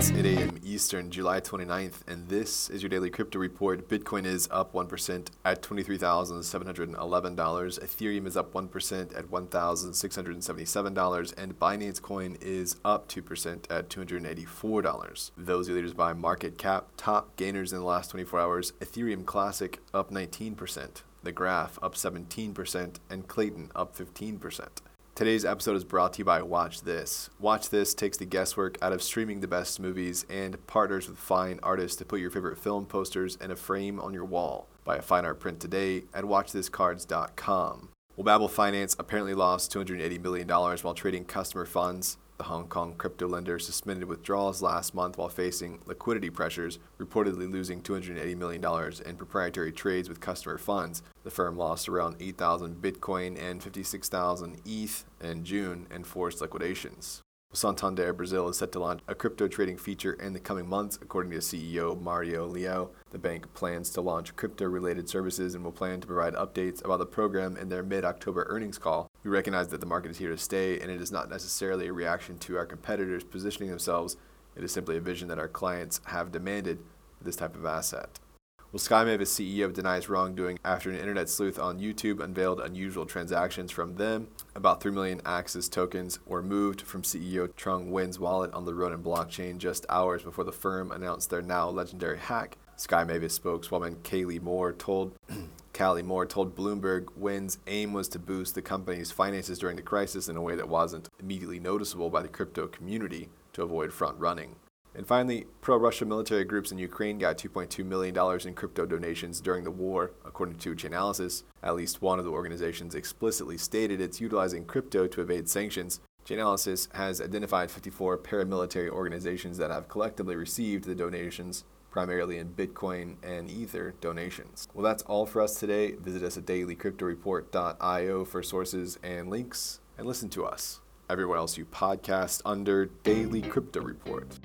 It's 8 a.m. Eastern, July 29th, and this is your daily crypto report. Bitcoin is up 1% at $23,711. Ethereum is up 1% at $1,677. And Binance Coin is up 2% at $284. Those are leaders by market cap. Top gainers in the last 24 hours Ethereum Classic up 19%, The Graph up 17%, and Klaytn up 15%. Today's episode is brought to you by Watch This. Watch This takes the guesswork out of streaming the best movies and partners with fine artists to put your favorite film posters in a frame on your wall. Buy a fine art print today at watchthiscards.com. Well, Babel Finance apparently lost $280 million while trading customer funds. The Hong Kong crypto lender suspended withdrawals last month while facing liquidity pressures, reportedly losing $280 million in proprietary trades with customer funds. The firm lost around 8,000 Bitcoin and 56,000 ETH in June and forced liquidations. Santander Brazil is set to launch a crypto trading feature in the coming months, according to CEO Mario Leão. The bank plans to launch crypto related services and will plan to provide updates about the program in their mid October earnings call. We recognize that the market is here to stay, and it is not necessarily a reaction to our competitors positioning themselves. It is simply a vision that our clients have demanded for this type of asset. Well, Sky Mavis CEO denies wrongdoing after an internet sleuth on YouTube unveiled unusual transactions from them. About 3 million Axis tokens were moved from CEO Trung Nguyen's wallet on the Ronin blockchain just hours before the firm announced their now legendary hack. Sky Mavis spokeswoman Kaylee Moore told Callie Moore told Bloomberg Nguyen's aim was to boost the company's finances during the crisis in a way that wasn't immediately noticeable by the crypto community to avoid front running. And finally, pro Russia military groups in Ukraine got $2.2 million in crypto donations during the war, according to Chainalysis. At least one of the organizations explicitly stated it's utilizing crypto to evade sanctions. Chainalysis has identified 54 paramilitary organizations that have collectively received the donations, primarily in Bitcoin and Ether donations. Well, that's all for us today. Visit us at dailycryptoreport.io for sources and links, and listen to us everywhere else you podcast under Daily Crypto Report.